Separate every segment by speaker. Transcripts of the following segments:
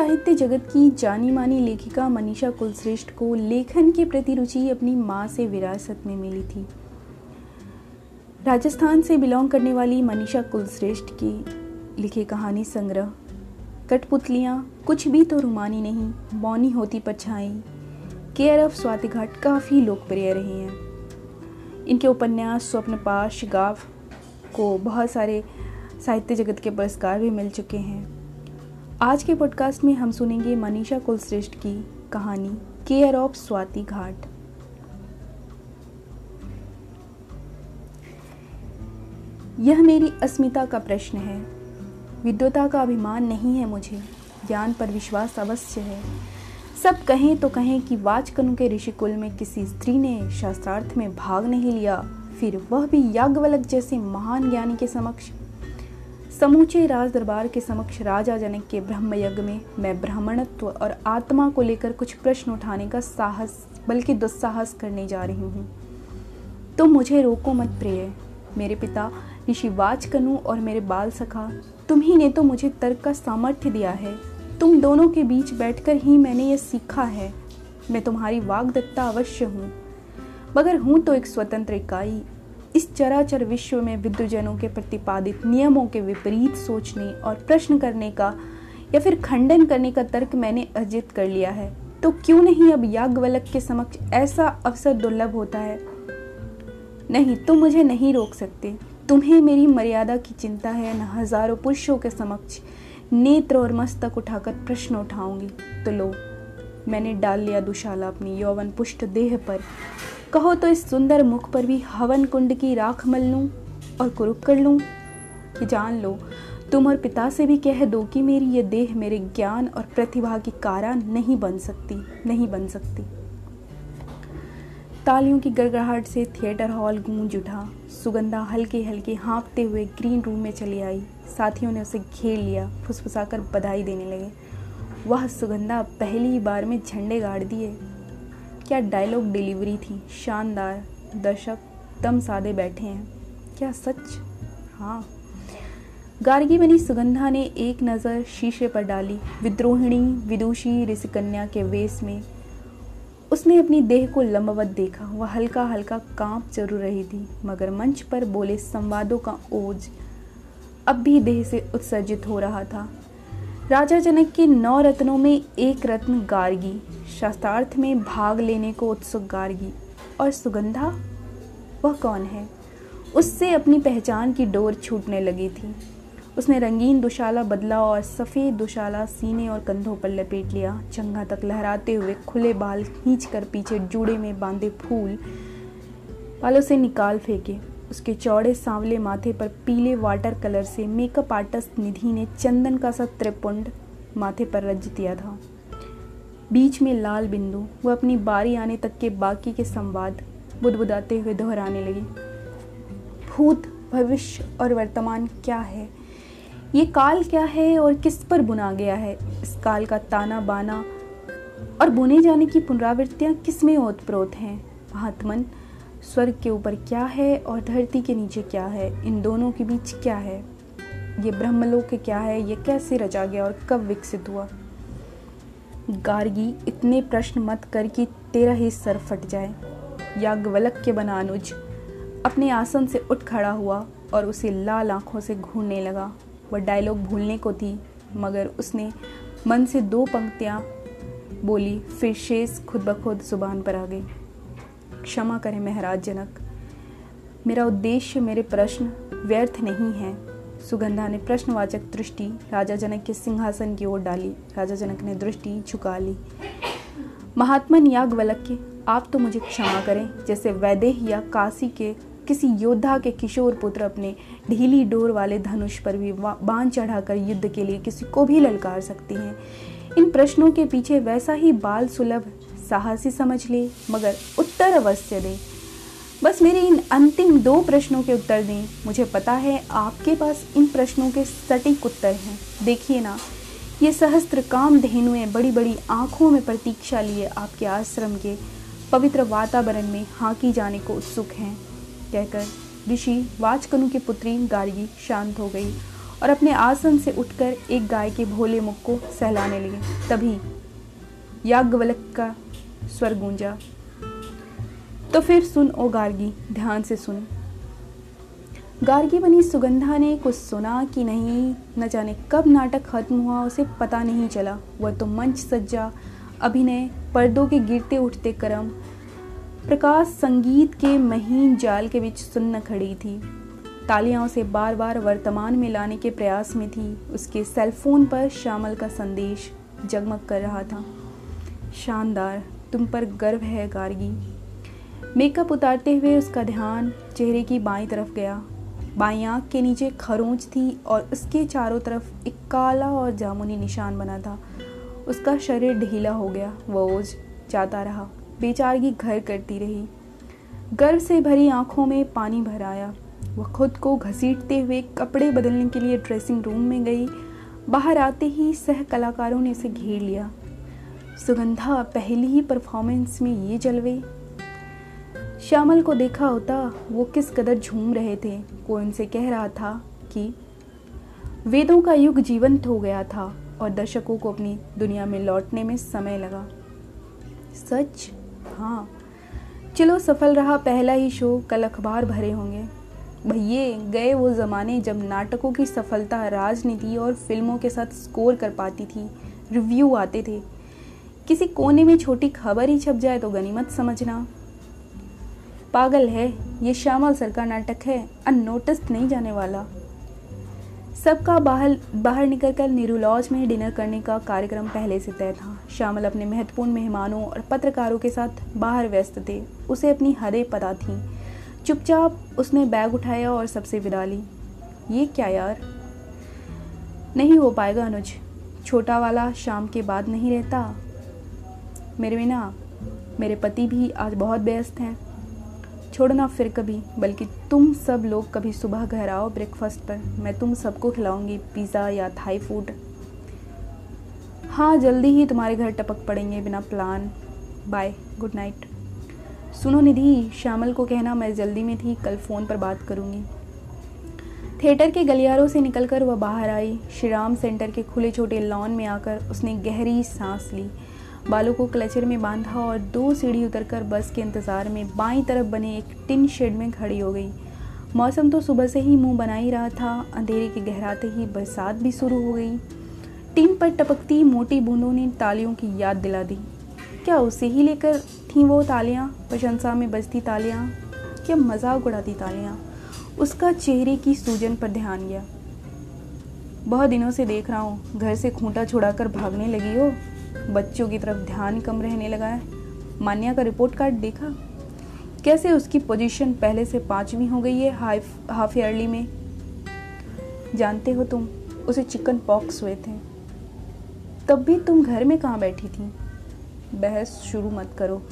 Speaker 1: साहित्य जगत की जानी मानी लेखिका मनीषा कुलश्रेष्ठ को लेखन के प्रति रुचि अपनी माँ से विरासत में मिली थी। राजस्थान से बिलोंग करने वाली मनीषा कुलश्रेष्ठ की लिखी कहानी संग्रह, कठपुतलियाँ, कुछ भी तो रुमानी नहीं, मौनी होती परछाई केयर ऑफ़ स्वाति घाट काफ़ी लोकप्रिय रहे हैं। इनके उपन्यास स्वप्न पाश गाव को बहुत सारे साहित्य जगत के पुरस्कार भी मिल चुके हैं। आज के पॉडकास्ट में हम सुनेंगे मनीषा कुलश्रेष्ठ की कहानी केयर ऑफ़ स्वाति घाट। यह मेरी अस्मिता का प्रश्न है। विद्वता का अभिमान नहीं है मुझे, ज्ञान पर विश्वास अवश्य है। सब कहें तो कहें कि वाचकनु के ऋषिकुल में किसी स्त्री ने शास्त्रार्थ में भाग नहीं लिया, फिर वह भी याज्ञवल्क जैसे महान ज्ञानी के समक्ष समूचे राज दरबार के समक्ष राजा जनक के ब्रह्म यज्ञ में मैं ब्राह्मणत्व और आत्मा को लेकर कुछ प्रश्न उठाने का साहस, बल्कि दुस्साहस करने जा रही हूँ। तो मुझे रोको मत प्रिय। मेरे पिता, ऋषि वाचकनु और मेरे बाल सखा तुम ही ने तो मुझे तर्क का सामर्थ्य दिया है। तुम दोनों के बीच बैठकर ही मैंने यह सीखा है। मैं तुम्हारी वागदत्ता अवश्य हूँ। मगर हूँ तो एक स्वतंत्र इकाई। इस चराचर विश्व में विद्वजनों के प्रतिपादित नियमों के विपरीत सोचने और प्रश्न करने का या फिर खंडन करने का तर्क मैंने अर्जित कर लिया है। तो क्यों नहीं अब याज्ञवल्क के समक्ष ऐसा अवसर दुर्लभ होता है? नहीं, तुम मुझे नहीं रोक सकते। तुम्हें मेरी मर्यादा की चिंता है। न हज़ारों पुरुषों के समक्ष नेत्र और मस्तक उठाकर प्रश्न उठाऊँगी। तो लो, मैंने डाल लिया दुशाला अपनी यौवन पुष्ट देह पर। कहो तो इस सुंदर मुख पर भी हवन कुंड की राख मल लूँ और कुरुक कर लूँ। जान लो, तुम और पिता से भी कह दो कि मेरी ये देह मेरे ज्ञान और प्रतिभा की कारा नहीं बन सकती, नहीं बन सकती। तालियों की गड़गड़ाहट से थिएटर हॉल गूंज उठा। सुगंधा हल्के हल्के हाँपते हुए ग्रीन रूम में चली आई। साथियों ने उसे घेर लिया, फुसफुसाकर बधाई देने लगे। वह, सुगंधा, पहली बार में झंडे गाड़ दिए। क्या डायलॉग डिलीवरी थी? शानदार। दर्शक दम सादे बैठे हैं। क्या सच? हाँ। गार्गी बनी सुगंधा ने एक नज़र शीशे पर डाली। विद्रोहिणी, विदुषी ऋषिकन्या के वेश में उसने अपनी देह को लंबवत देखा। वह हल्का हल्का काँप ज़रूर रही थी, मगर मंच पर बोले, संवादों का ओज अब भी देह से उत्सर्जित हो रहा था। राजा जनक के नौ रत्नों में एक रत्न गार्गी शास्त्रार्थ में भाग लेने को उत्सुक गार्गी। और सुगंधा? वह कौन है? उससे अपनी पहचान की डोर छूटने लगी थी। उसने रंगीन दुशाला बदला और सफ़ेद दुशाला सीने और कंधों पर लपेट लिया। चंगा तक लहराते हुए खुले बाल खींच कर पीछे जूड़े में बांधे फूल बालों से निकाल फेंके। उसके चौड़े सांवले माथे पर पीले वाटर कलर से मेकअप आर्टिस्ट निधि ने चंदन का सा त्रिपुंड माथे पर रज दिया था। बीच में लाल बिंदु, वह अपनी बारी आने तक के बाकी के संवाद बुदबुदाते हुए दोहराने लगी। भूत, भविष्य और वर्तमान क्या है? ये काल क्या है और किस पर बुना गया है? इस काल का ताना बाना और बुने जाने की पुनरावृत्तियाँ किसमें ओतप्रोत हैं? महात्मन, स्वर्ग के ऊपर क्या है और धरती के नीचे क्या है? इन दोनों के बीच क्या है? ये ब्रह्मलोक क्या है? ये कैसे रचा गया और कब विकसित हुआ? गार्गी इतने प्रश्न मत कर कि तेरा ही सर फट जाए। याज्ञवल्क के बना अनुज अपने आसन से उठ खड़ा हुआ और उसे लाल आँखों से घूरने लगा। वह डायलॉग भूलने को थी, मगर उसने मन से दो पंक्तियाँ बोली, फिर शेष खुद ब खुद ज़ुबान पर आ गई। क्षमा करें महराज जनक मेरा उद्देश्य मेरे प्रश्न व्यर्थ नहीं है। सुगंधा ने प्रश्नवाचक दृष्टि राजा जनक के सिंहासन की ओर डाली। राजा जनक ने दृष्टि झुका ली। महात्मन याज्ञवल्क के, आप तो मुझे क्षमा करें, जैसे वैदेह या काशी के किसी योद्धा के किशोर पुत्र अपने ढीली डोर वाले धनुष पर भी बाँध चढ़ाकर युद्ध के लिए किसी को भी ललकार सकती हैं। इन प्रश्नों के पीछे वैसा ही बाल सुलभ, साहसी समझ ले, मगर उत्तर अवश्य दे। बस मेरे इन अंतिम दो प्रश्नों के उत्तर दें। मुझे पता है आपके पास इन प्रश्नों के सटीक उत्तर हैं। देखिए ना, ये सहस्त्र काम धेनुएँ बड़ी बड़ी आँखों में प्रतीक्षा लिए आपके आश्रम के पवित्र वातावरण में हाँकी जाने को उत्सुक हैं। कहकर ऋषि वाचकनु की पुत्री गार्गी शांत हो गई और अपने आसन से उठकर एक गाय के भोले मुख को सहलाने लगे। तभी याज्ञवल्क का स्वर गूंजा। तो फिर सुन ओ गार्गी, ध्यान से सुन। गार्गी बनी सुगंधा ने कुछ सुना कि नहीं, न जाने कब नाटक खत्म हुआ, उसे पता नहीं चला। वह तो मंच सज्जा, अभिनय, पर्दों के गिरते उठते क्रम। प्रकाश संगीत के महीन जाल के बीच सुन्न खड़ी थी। तालियाँ उसे बार बार वर्तमान में लाने के प्रयास में थी। उसके सेलफोन पर श्यामल का संदेश जगमग कर रहा था। शानदार, तुम पर गर्व है गार्गी। मेकअप उतारते हुए उसका ध्यान चेहरे की बाई तरफ़ गया। बाई आँख के नीचे खरोंच थी और उसके चारों तरफ़ एक काला और जामुनी निशान बना था। उसका शरीर ढीला हो गया, वो ओझ जाता रहा, बेचारगी घर करती रही। गर्व से भरी आँखों में पानी भर आया। वह खुद को घसीटते हुए कपड़े बदलने के लिए ड्रेसिंग रूम में गई। बाहर आते ही सह कलाकारों ने उसे घेर लिया। सुगंधा पहली ही परफॉर्मेंस में ये जलवे श्यामल को देखा होता वो किस कदर झूम रहे थे। कोई उनसे कह रहा था कि वेदों का युग जीवंत हो गया था और दर्शकों को अपनी दुनिया में लौटने में समय लगा। सच? हाँ। चलो, सफल रहा पहला ही शो, कल अखबार भरे होंगे। भैये, गए वो ज़माने जब नाटकों की सफलता राजनीति और फ़िल्मों के साथ स्कोर कर पाती थी। रिव्यू आते थे। किसी कोने में छोटी खबर ही छप जाए तो गनीमत समझना। पागल है, ये श्यामल सर का नाटक है अनोटिस नहीं जाने वाला। सबका बाहर बाहर निकलकर लॉज में डिनर करने का कार्यक्रम पहले से तय था। श्यामल अपने महत्वपूर्ण मेहमानों और पत्रकारों के साथ बाहर व्यस्त थे। उसे अपनी हदें पता थी। चुपचाप उसने बैग उठाया और सबसे विदा ली। ये क्या यार? नहीं हो पाएगा अनुज। छोटा वाला शाम के बाद नहीं रहता। मेरे बिना मेरे पति भी आज बहुत व्यस्त हैं। छोड़ना फिर कभी, बल्कि तुम सब लोग कभी सुबह घर आओ ब्रेकफास्ट पर। मैं तुम सबको खिलाऊँगी पिज़्ज़ा या थाई फ़ूड हाँ जल्दी ही तुम्हारे घर टपक पड़ेंगे बिना प्लान बाय गुड नाइट सुनो निधि, श्यामल को कहना मैं जल्दी में थी, कल फ़ोन पर बात करूँगी। थिएटर के गलियारों से निकलकर वह बाहर आई। श्रीराम सेंटर के खुले छोटे लॉन में आकर उसने गहरी सांस ली। बालों को क्लचर में बांधा और दो सीढ़ी उतरकर बस के इंतज़ार में बाईं तरफ़ बने एक टिन शेड में खड़ी हो गई। मौसम तो सुबह से ही मुँह बना ही रहा था, अंधेरे के गहराते ही बरसात भी शुरू हो गई। टीन पर टपकती मोटी बूंदों ने तालियों की याद दिला दी। क्या उसे ही लेकर थी वो तालियाँ? प्रशंसा में बजती तालियाँ। क्या मज़ाक उड़ाती तालियाँ? उसका चेहरे की सूजन पर ध्यान गया। बहुत दिनों से देख रहा हूँ, घर से खूंटा छुड़ाकर भागने लगी हो? बच्चों की तरफ़ ध्यान कम रहने लगा है। मान्या का रिपोर्ट कार्ड देखा? कैसे उसकी पोजीशन पहले से पांचवी हो गई है हाफ़ हाफ़ ईयरली में? जानते हो तुम, उसे चिकन पॉक्स हुए थे। तब भी तुम घर में कहाँ बैठी थी? बहस शुरू मत करो।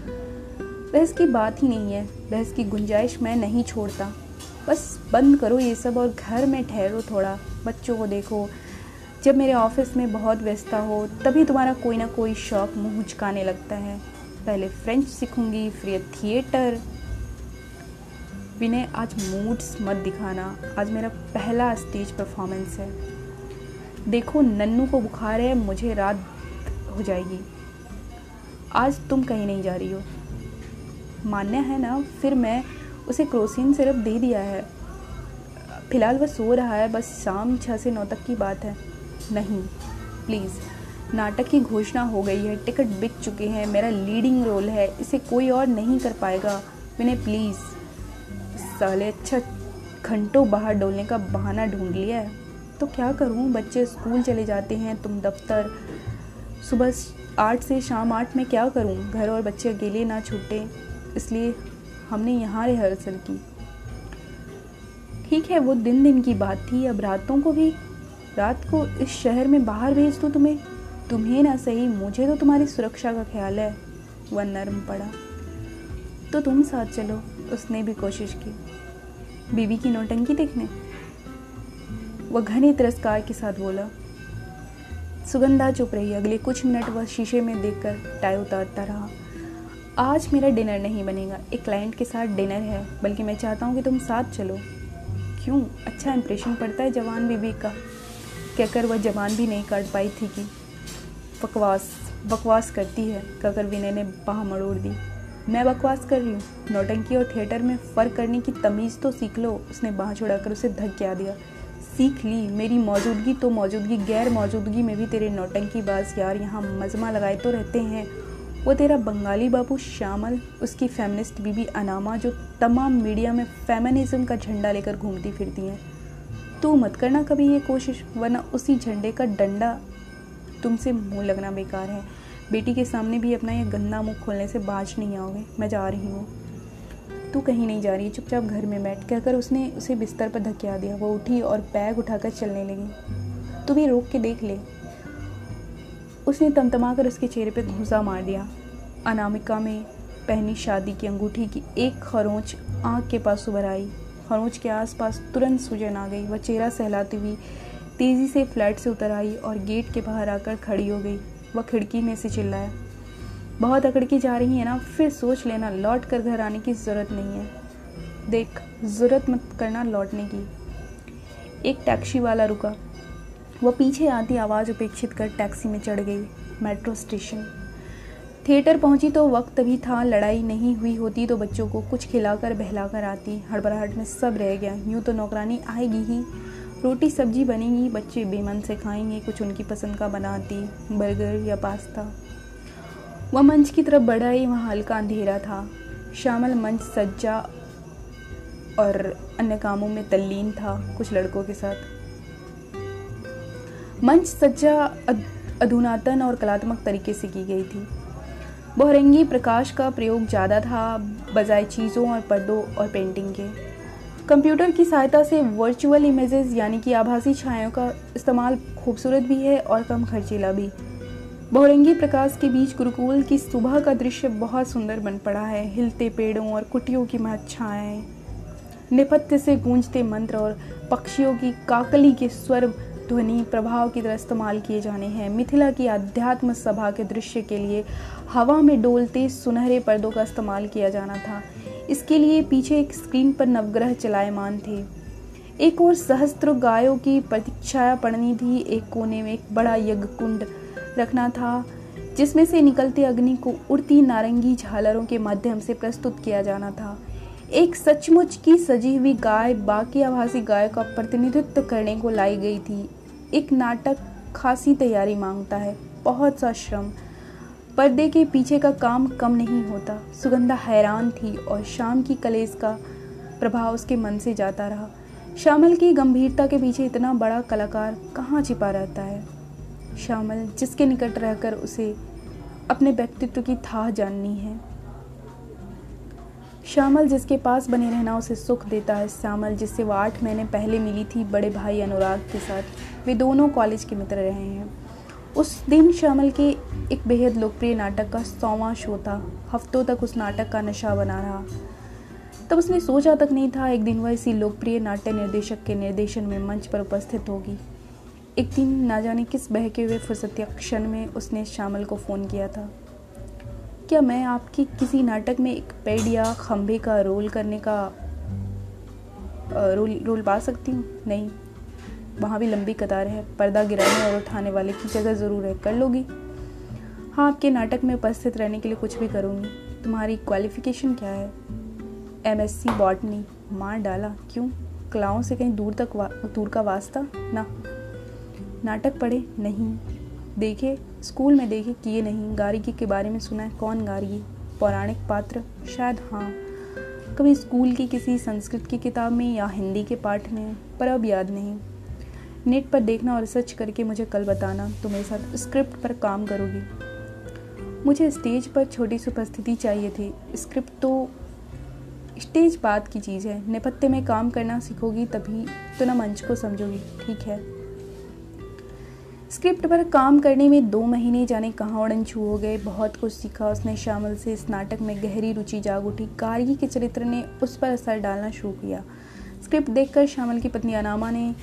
Speaker 1: बहस की बात ही नहीं है। बहस की गुंजाइश मैं नहीं छोड़ता। बस बंद करो ये सब और घर में ठहरो थोड़ा। बच्चों को देखो। जब मेरे ऑफ़िस में बहुत व्यस्तता हो, तभी तुम्हारा कोई ना कोई शौक मुँह उचकाने लगता है। पहले फ्रेंच सीखूँगी, फिर थिएटर विनय, आज मूड्स मत दिखाना। आज मेरा पहला स्टेज परफॉर्मेंस है। देखो, नन्नू को बुखार है, मुझे रात हो जाएगी। आज तुम कहीं नहीं जा रही हो। मान्य है ना, फिर मैं उसे क्रोसिन सिरप दे दिया है। फ़िलहाल वह सो रहा है, बस शाम छः से नौ तक की बात है। नहीं। प्लीज़ नाटक की घोषणा हो गई है, टिकट बिक चुके हैं, मेरा लीडिंग रोल है, इसे कोई और नहीं कर पाएगा। मैंने प्लीज़ साले अच्छा घंटों बाहर डोलने का बहाना ढूंढ लिया है। तो क्या करूँ? बच्चे स्कूल चले जाते हैं, तुम दफ्तर। सुबह आठ से शाम आठ में क्या करूँ? घर और बच्चे अकेले ना छूटे। इसलिए हमने यहाँ रिहर्सल की। ठीक है, वो दिन दिन की बात थी, अब रातों को भी रात को इस शहर में बाहर भेज दूँ तुम्हें? तुम्हें ना सही, मुझे तो तुम्हारी सुरक्षा का ख्याल है। वह नर्म पड़ा। तो तुम साथ चलो, उसने भी कोशिश की। बीवी की नोटंकी देखने? वह घने तिरस्कार के साथ बोला। सुगंधा चुप रही, अगले कुछ मिनट वह शीशे में देखकर टाई उतारता रहा। आज मेरा डिनर नहीं बनेगा। एक क्लाइंट के साथ डिनर है, बल्कि मैं चाहता हूँ कि तुम साथ चलो। क्यों? अच्छा इंप्रेशन पड़ता है जवान बीबी का। कहकर वह जवान भी नहीं काट पाई थी कि बकवास बकवास करती है, कहकर विनय ने बाह मड़ोड़ दी। मैं बकवास कर रही हूँ। नौटंकी और थिएटर में फ़र्क करने की तमीज़ तो सीख लो, उसने बाह छुड़ाकर उसे धक्या दिया। सीख ली, मेरी मौजूदगी तो मौजूदगी, गैर मौजूदगी में भी तेरे नौटंकी बाज यार यहाँ मजमा लगाए तो रहते हैं। वो तेरा बंगाली बाबू श्यामल, उसकी फेमिनिस्ट बीबी अनामा, जो तमाम मीडिया में फेमिनिज्म का झंडा लेकर घूमती फिरती हैं। तू मत करना कभी ये कोशिश, वरना उसी झंडे का डंडा तुमसे मुँह लगना बेकार है। बेटी के सामने भी अपना ये गंदा मुँह खोलने से बाज नहीं आओगे। मैं जा रही हूँ। तू कहीं नहीं जा रही, चुपचाप घर में बैठ। कहकर उसने उसे बिस्तर पर धकिया दिया। वो उठी और बैग उठाकर चलने लगी। तू भी रोक के देख ले। उसने तमतमा कर उसके चेहरे पर घूसा मार दिया। अनामिका में पहनी शादी की अंगूठी की एक खरोंच आँख के पास उभर आई। खरोंच के आसपास तुरंत सूजन आ गई। वह चेहरा सहलाती हुई तेज़ी से फ्लैट से उतर आई और गेट के बाहर आकर खड़ी हो गई। वह खिड़की में से चिल्लाया, बहुत अकड़की जा रही है ना, फिर सोच लेना, लौट कर घर आने की ज़रूरत नहीं है। देख, ज़रूरत मत करना लौटने की। एक टैक्सी वाला रुका। वह पीछे आती आवाज़ उपेक्षित कर टैक्सी में चढ़ गई, मेट्रो स्टेशन। थिएटर पहुँची तो वक्त भी था, लड़ाई नहीं हुई होती तो बच्चों को कुछ खिलाकर बहलाकर आती। हड़बड़ाहट में सब रह गया। यूँ तो नौकरानी आएगी ही। रोटी सब्ज़ी बनेगी, बच्चे बेमन से खाएँगे, कुछ उनकी पसंद का बनाती, बर्गर या पास्ता। वह मंच की तरफ़ बढ़ा ही, वहाँ हल्का अंधेरा था। शामल मंच सज्जा और अन्य कामों में तल्लीन था कुछ लड़कों के साथ। मंच सज्जा अधुनातन और कलात्मक तरीके से की गई थी। बहुरंगी प्रकाश का प्रयोग ज़्यादा था बजाय चीज़ों और पर्दों और पेंटिंग के। कंप्यूटर की सहायता से वर्चुअल इमेजेस यानी कि आभासी छायाओं का इस्तेमाल खूबसूरत भी है और कम खर्चीला भी। बहुरंगी प्रकाश के बीच गुरुकुल की सुबह का दृश्य बहुत सुंदर बन पड़ा है। हिलते पेड़ों और कुटियों की महत छाएँ निपत्य से गूंजते मंत्र और पक्षियों की काकली के स्वर ध्वनि प्रभाव की तरह इस्तेमाल किए जाने हैं। मिथिला की अध्यात्म सभा के दृश्य के लिए हवा में डोलते सुनहरे पर्दों का इस्तेमाल किया जाना था। इसके लिए पीछे एक स्क्रीन पर नवग्रह चलायमान थे। एक और सहस्त्र गायों की प्रतीक्षाया पड़नी थी। एक कोने में एक बड़ा यज्ञ कुंड रखना था, जिसमें से निकलते अग्नि को उड़ती नारंगी झालरों के माध्यम से प्रस्तुत किया जाना था। एक सचमुच की सजी हुई गाय बाकी आभासी गाय का प्रतिनिधित्व करने को लाई गई थी। एक नाटक खासी तैयारी माँगता है। बहुत सा श्रम पर्दे के पीछे का काम कम नहीं होता। सुगंधा हैरान थी और शाम की कलेस का प्रभाव उसके मन से जाता रहा। श्यामल की गंभीरता के पीछे इतना बड़ा कलाकार कहाँ छिपा रहता है? श्यामल, जिसके निकट रहकर उसे अपने व्यक्तित्व की था जाननी है। श्यामल, जिसके पास बने रहना उसे सुख देता है। श्यामल, जिससे वो आठ महीने पहले मिली थी बड़े भाई अनुराग के साथ। वे दोनों कॉलेज के मित्र रहे हैं। उस दिन श्यामल के एक बेहद लोकप्रिय नाटक का सौवा शो था। हफ्तों तक उस नाटक का नशा बना रहा। तब उसने सोचा तक नहीं था, एक दिन वह इसी लोकप्रिय नाट्य निर्देशक के निर्देशन में मंच पर उपस्थित होगी। एक दिन ना जाने किस बहके हुए फुर्सतिया क्षण में उसने श्यामल को फ़ोन किया था। क्या मैं आपकी किसी नाटक में एक पेड या खंभे का रोल करने का रोल रोल पा सकती हूँ? नहीं। वहाँ भी लंबी कतार है। पर्दा गिराने और उठाने वाले की जगह ज़रूर है। कर लोगी? हाँ आपके नाटक में उपस्थित रहने के लिए कुछ भी करूँगी। तुम्हारी क्वालिफ़िकेशन क्या है? एम एस सी बॉटनी मार डाला। क्यों? कलाओं से कहीं दूर तक दूर का वास्ता? ना। नाटक पढ़े? नहीं। देखे? स्कूल में देखे? किए नहीं। गार्गी के बारे में सुना है? कौन गार्गी? पौराणिक पात्र? शायद हाँ। कभी स्कूल की किसी संस्कृत की किताब में या हिंदी के पाठ में? पर अब याद नहीं। नेट पर देखना और रिसर्च करके मुझे कल बताना। तो मेरे साथ स्क्रिप्ट पर काम करोगी। मुझे स्टेज पर छोटी सी उपस्थिति चाहिए थी। स्क्रिप्ट तो स्टेज बात की चीज़ है। नेपथ्य में काम करना सीखोगी तभी तो ना मंच को समझोगी। ठीक है। स्क्रिप्ट पर काम करने में दो महीने जाने कहाँ उड़न छू हो गए। बहुत कुछ सीखा उसने शामिल से। इस नाटक में गहरी रुचि जाग उठी। कारगी के चरित्र ने उस पर असर डालना शुरू किया। स्क्रिप्ट देखकर शामिल की पत्नी अनामा ने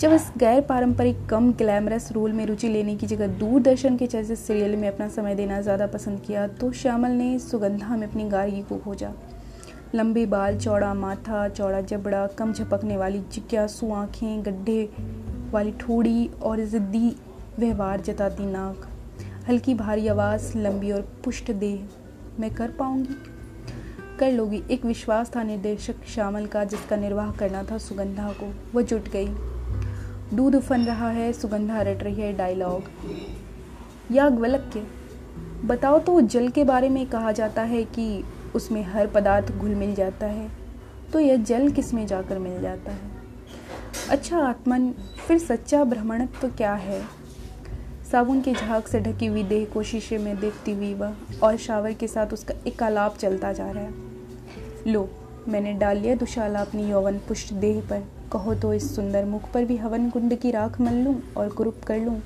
Speaker 1: जब इस गैर पारंपरिक, कम ग्लैमरस रोल में रुचि लेने की जगह दूरदर्शन के जैसे सीरियल में अपना समय देना ज़्यादा पसंद किया तो श्यामल ने सुगंधा में अपनी गार्गी को खोजा। लंबे बाल, चौड़ा माथा, चौड़ा जबड़ा, कम झपकने वाली जिज्ञासु आँखें, गड्ढे वाली ठोड़ी और ज़िद्दी व्यवहार जताती नाक। हल्की भारी आवाज़, लंबी और पुष्ट देह मैं कर पाऊँगी। कर लोगी। एक विश्वास था निर्देशक श्यामल का जिसका निर्वाह करना था सुगंधा को। वह जुट गई। दूध उफन रहा है, सुगंधा रट रही है डायलॉग या ग्वलक के बताओ तो जल के बारे में कहा जाता है कि उसमें हर पदार्थ घुल मिल जाता है तो यह जल किसमें जाकर मिल जाता है? अच्छा आत्मन, फिर सच्चा भ्रमणत्व क्या है? साबुन के झाग से ढकी हुई देह को शीशे में देखती हुई वह और शावर के साथ उसका एक आलाप चलता जा रहा है। लो, मैंने डाल लिया दुशाला अपनी यौवन पुष्ट देह पर। कहो तो इस सुंदर मुख पर भी हवन कुंड की राख मल लूँ और कुरूप कर लूँ।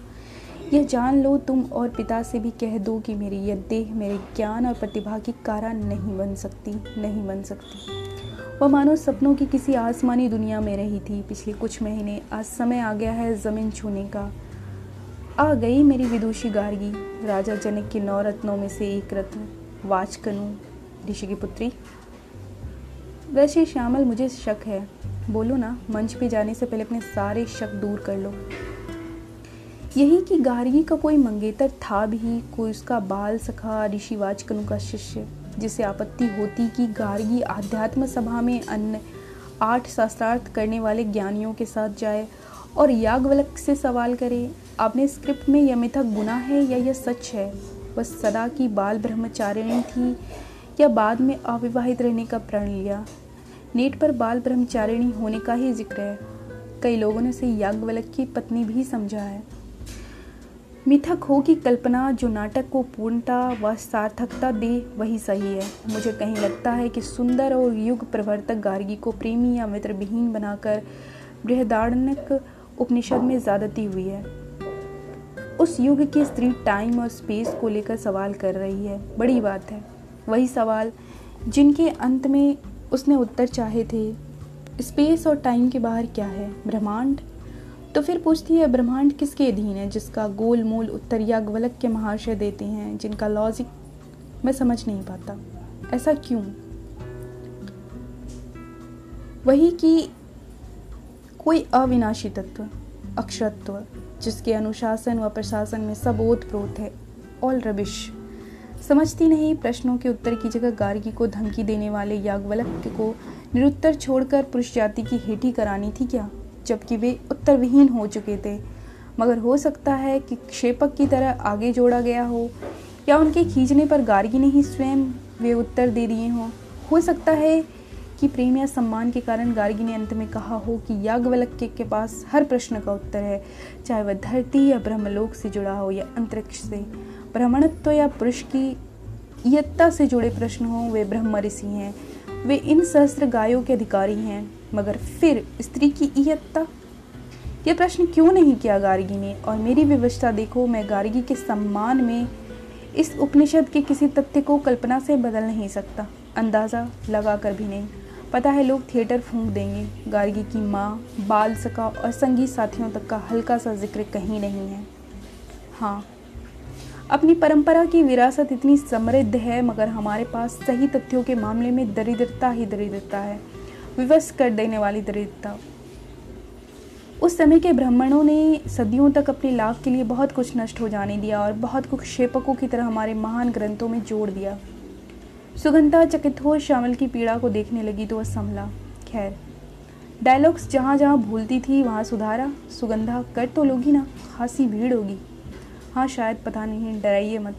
Speaker 1: यह जान लो तुम और पिता से भी कह दो कि मेरी यह देह मेरे ज्ञान और प्रतिभा की कारा नहीं बन सकती, नहीं बन सकती। वह मानो सपनों की किसी आसमानी दुनिया में रही थी। पिछले कुछ महीने आज समय आ गया है ज़मीन छूने का। आ गई मेरी विदुषी गार्गी, राजा जनक के नौ रत्नों में से एक रत्न। वाचकनु ऋषि की पुत्री। वैसे श्यामल, मुझे शक है। बोलो ना, मंच पे जाने से पहले अपने सारे शक दूर कर लो। यही कि गार्गी का कोई मंगेतर था भी, कोई उसका बाल सखा ऋषि वाचकनु का शिष्य, जिसे आपत्ति होती कि गार्गी आध्यात्म सभा में अन्य आठ शास्त्रार्थ करने वाले ज्ञानियों के साथ जाए और याग्वलक से सवाल करे, आपने स्क्रिप्ट में यह मिथक गुना है या यह सच है? बस सदा की बाल ब्रह्मचारिणी थी या बाद में अविवाहित रहने का प्रण लिया? नेट पर बाल ब्रह्मचारिणी होने का ही ज़िक्र है। कई लोगों ने उसे याग्वलक की पत्नी भी समझा है। मिथक हो की कल्पना जो नाटक को पूर्णता व सार्थकता दे, वही सही है। मुझे कहीं लगता है कि सुंदर और युग प्रवर्तक गार्गी को प्रेमी या मित्र विहीन बनाकर बृहदारण्यक उपनिषद में ज़्यादती हुई है। उस युग की स्त्री टाइम और स्पेस को लेकर सवाल कर रही है। बड़ी बात है। वही सवाल जिनके अंत में उसने उत्तर चाहे थे, स्पेस और टाइम के बाहर क्या है, ब्रह्मांड? तो फिर पूछती है, ब्रह्मांड किसके अधीन है, जिसका गोल मूल उत्तर या ग्वलक के महाशय देते हैं, जिनका लॉजिक मैं समझ नहीं पाता? ऐसा क्यों? वही कि कोई अविनाशी तत्व, अक्षरत्व, जिसके अनुशासन व प्रशासन में सब ओत प्रोत है ऑल रबिश समझती नहीं प्रश्नों के उत्तर की जगह गार्गी को धमकी देने वाले याग्वलक को निरुत्तर छोड़कर पुरुष जाति की हेठी करानी थी क्या? जबकि वे उत्तर विहीन हो चुके थे। मगर हो सकता है कि क्षेपक की तरह आगे जोड़ा गया हो या उनके खींचने पर गार्गी ने ही स्वयं वे उत्तर दे दिए हों। हो सकता है कि प्रेम या सम्मान के कारण गार्गी ने अंत में कहा हो कि याज्ञवल्क के, के पास हर प्रश्न का उत्तर है चाहे वह धरती या ब्रह्मलोक से जुड़ा हो या अंतरिक्ष से। ब्राह्मणत्व या पुरुष की यत्ता से जुड़े प्रश्न हों, वे ब्रह्म ऋषि हैं। वे इन सहस्त्र गायों के अधिकारी हैं, मगर फिर स्त्री की इयत्ता? यह प्रश्न क्यों नहीं किया गार्गी ने? और मेरी व्यवस्था देखो, मैं गार्गी के सम्मान में इस उपनिषद के किसी तथ्य को कल्पना से बदल नहीं सकता। अंदाज़ा लगा कर भी नहीं। पता है, लोग थिएटर फूंक देंगे। गार्गी की माँ बाल सका और संगीत साथियों तक का हल्का सा ज़िक्र कहीं नहीं है। हाँ अपनी परंपरा की विरासत इतनी समृद्ध है, मगर हमारे पास सही तथ्यों के मामले में दरिद्रता ही दरिद्रता है। विवश कर देने वाली दरिद्रता। उस समय के ब्राह्मणों ने सदियों तक अपने लाभ के लिए बहुत कुछ नष्ट हो जाने दिया और बहुत कुछ क्षेपकों की तरह हमारे महान ग्रंथों में जोड़ दिया। सुगंधा चकित हो श्यामल की पीड़ा को देखने लगी तो वह संभला खैर डायलॉग्स जहाँ जहाँ भूलती थी, वहाँ सुधारा। सुगंधा, कर तो लोगी ना, खासी भीड़ होगी। हाँ शायद पता नहीं, डराइए मत।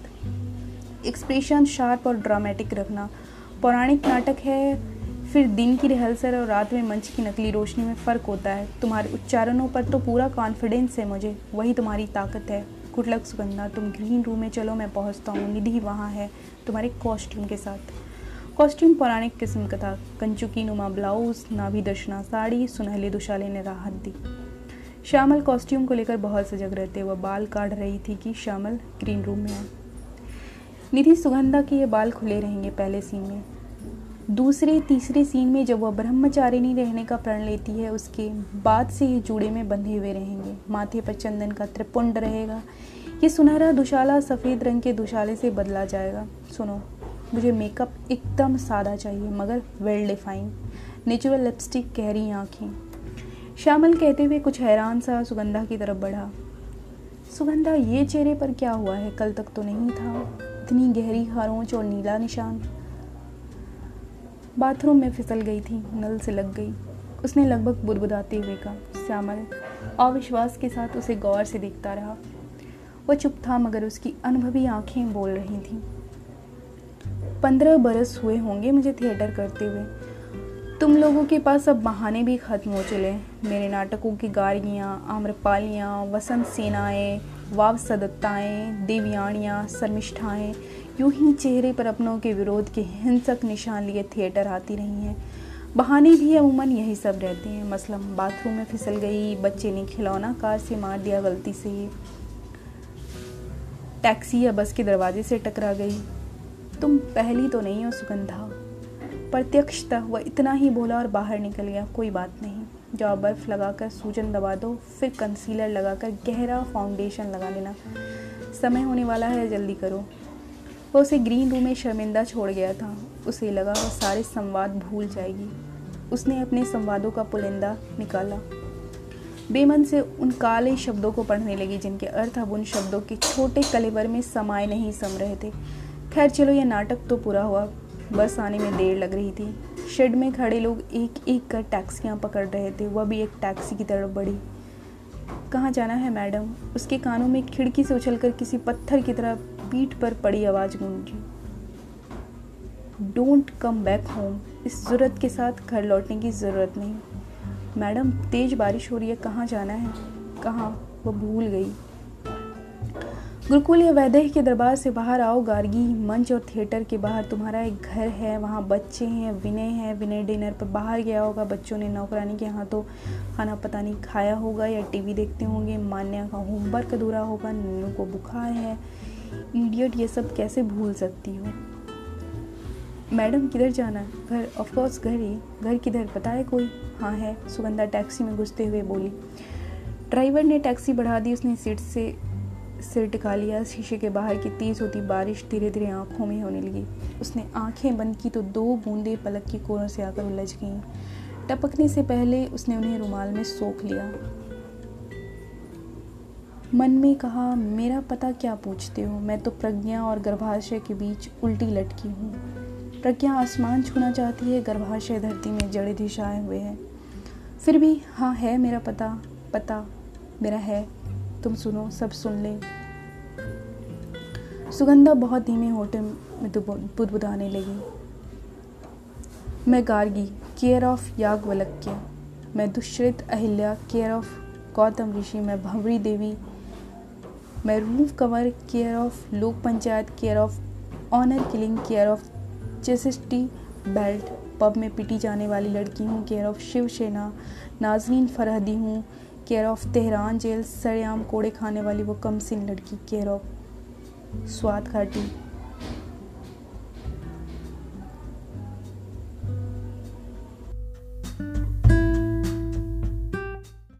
Speaker 1: एक्सप्रेशन शार्प और ड्रामेटिक रखना। पौराणिक नाटक है, फिर दिन की रिहर्सल और रात में मंच की नकली रोशनी में फ़र्क होता है। तुम्हारे उच्चारणों पर तो पूरा कॉन्फिडेंस है मुझे, वही तुम्हारी ताकत है। गुड लक सुगंधा, तुम ग्रीन रूम में चलो, मैं पहुँचता हूँ, निधि वहाँ है, तुम्हारे कॉस्ट्यूम के साथ। कॉस्ट्यूम पौराणिक किस्म का था। कंचुकी नुमा ब्लाउज नाभि दर्शना साड़ी, सुनहले दुशाले ने राहत दी। श्यामल कॉस्ट्यूम को लेकर बहुत सजग रहते वह बाल काट रही थी कि श्यामल ग्रीन रूम में आए। निधि सुगंधा के ये बाल खुले रहेंगे पहले सीन में। दूसरे, तीसरे सीन में जब वह ब्रह्मचारिणी रहने का प्रण लेती है, उसके बाद से ये जूड़े में बंधे हुए रहेंगे। माथे पर चंदन का त्रिपुंड रहेगा। ये सुनहरा, दुशाला, सफ़ेद रंग के दुशाले से बदला जाएगा। सुनो, मुझे मेकअप एकदम सादा चाहिए, मगर वेल डिफाइन नेचुरल लिपस्टिक गहरी आँखें। श्यामल कहते हुए कुछ हैरान सा सुगंधा की तरफ़ बढ़ा। सुगंधा, ये चेहरे पर क्या हुआ है? कल तक तो नहीं था। इतनी गहरी खारोच और नीला निशान। बाथरूम में फिसल गई थी, नल से लग गई। उसने लगभग बुदबुदाते हुए कहा, श्यामल, अविश्वास के साथ उसे गौर से देखता रहा। वह चुप था, मगर उसकी अनुभवी आँखें बोल रही थीं। पंद्रह बरस हुए होंगे मुझे थिएटर करते हुए। तुम लोगों के पास अब बहाने भी खत्म हो चले मेरे नाटकों की गारियाँ, आम्रपालियाँ, वसंत सेनाएँ, वाव सदत्ताएँ, देवयानियाँ, शर्मिष्ठाएँ, यूँ ही चेहरे पर अपनों के विरोध के हिंसक निशान लिए थिएटर आती रही हैं। बहाने भी अमूमन यही सब रहते हैं। मसलन बाथरूम में फिसल गई, बच्चे ने खिलौना कार से मार दिया गलती से। टैक्सी या बस के दरवाजे से टकरा गई। तुम पहली तो नहीं हो, सुगंधा। प्रत्यक्षतः वह इतना ही बोला और बाहर निकल गया। कोई बात नहीं। जाओ बर्फ़ लगाकर सूजन दबा दो, फिर कंसीलर लगाकर गहरा फाउंडेशन लगा लेना। समय होने वाला है, जल्दी करो। वह उसे ग्रीन रूम में शर्मिंदा छोड़ गया था। उसे लगा वह सारे संवाद भूल जाएगी। उसने अपने संवादों का पुलिंदा निकाला। बेमन से उन काले शब्दों को पढ़ने लगी, जिनके अर्थ अब उन शब्दों के छोटे कलेवर में समाये नहीं सम रहे थे। खैर चलो, यह नाटक तो पूरा हुआ। बस आने में देर लग रही थी। शेड में खड़े लोग एक एक कर टैक्सियाँ पकड़ रहे थे। वह भी एक टैक्सी की तरफ़ बढ़ी। कहाँ जाना है, मैडम? उसके कानों में खिड़की से उछलकर किसी पत्थर की तरह पीठ पर पड़ी आवाज़ गूंजी। डोंट कम बैक होम इस ज़रूरत के साथ घर लौटने की ज़रूरत नहीं। मैडम, तेज बारिश हो रही है। कहाँ जाना है? कहाँ? वो भूल गई। गुरुकुल या वैदेह के दरबार से बाहर आओ, गार्गी मंच और थिएटर के बाहर। तुम्हारा एक घर है, वहाँ बच्चे हैं, विनय है। विनय डिनर पर बाहर गया होगा, बच्चों ने नौकरानी के हाथों खाना पता नहीं खाया होगा या टीवी देखते होंगे। मान्या का होमवर्क अधूरा होगा नन्नू को बुखार है। इडियट ये सब कैसे भूल सकती हो? मैडम, किधर जाना? घर ऑफकोर्स घर ही। घर किधर? पता है कोई? हाँ है। सुगंधा टैक्सी में घुसते हुए बोली, ड्राइवर ने टैक्सी बढ़ा दी, उसने सीट से सिर टिका लिया, शीशे के बाहर की तेज होती बारिश धीरे धीरे आँखों में होने लगी। उसने आँखें बंद की तो दो बूंदे पलक की कोरों से आकर उलझ गईं। टपकने से पहले उसने उन्हें रुमाल में सोख लिया। मन में कहा, मेरा पता क्या पूछते हो? मैं तो प्रज्ञा और गर्भाशय के बीच उल्टी लटकी हूँ। प्रज्ञा आसमान छूना चाहती है, गर्भाशय धरती में जड़े दिशाए हुए हैं। फिर भी हाँ है मेरा पता पता, मेरा है। तुम सुनो, सब सुन ले। सुगंधा बहुत धीमे होटे में बुदबुदाने लगी। मैं गार्गी, केयर ऑफ़ याज्ञवल्क्य मैं दुष्कृत अहिल्या, केयर ऑफ़ गौतम ऋषि। मैं भंवरी देवी। मैं रूफ कंवर, केयर ऑफ़ लोक panchayat, care of honour killing, care of chastity belt. Pub में पिटी जाने वाली लड़की हूँ, केयर ऑफ़ शिवसेना। नाजरीन फरहदी हूँ। केयर ऑफ़ तेहरान जेल सरेआम कोड़े खाने वाली वो कम सिन लड़की केयर ऑफ़ स्वाद घाटी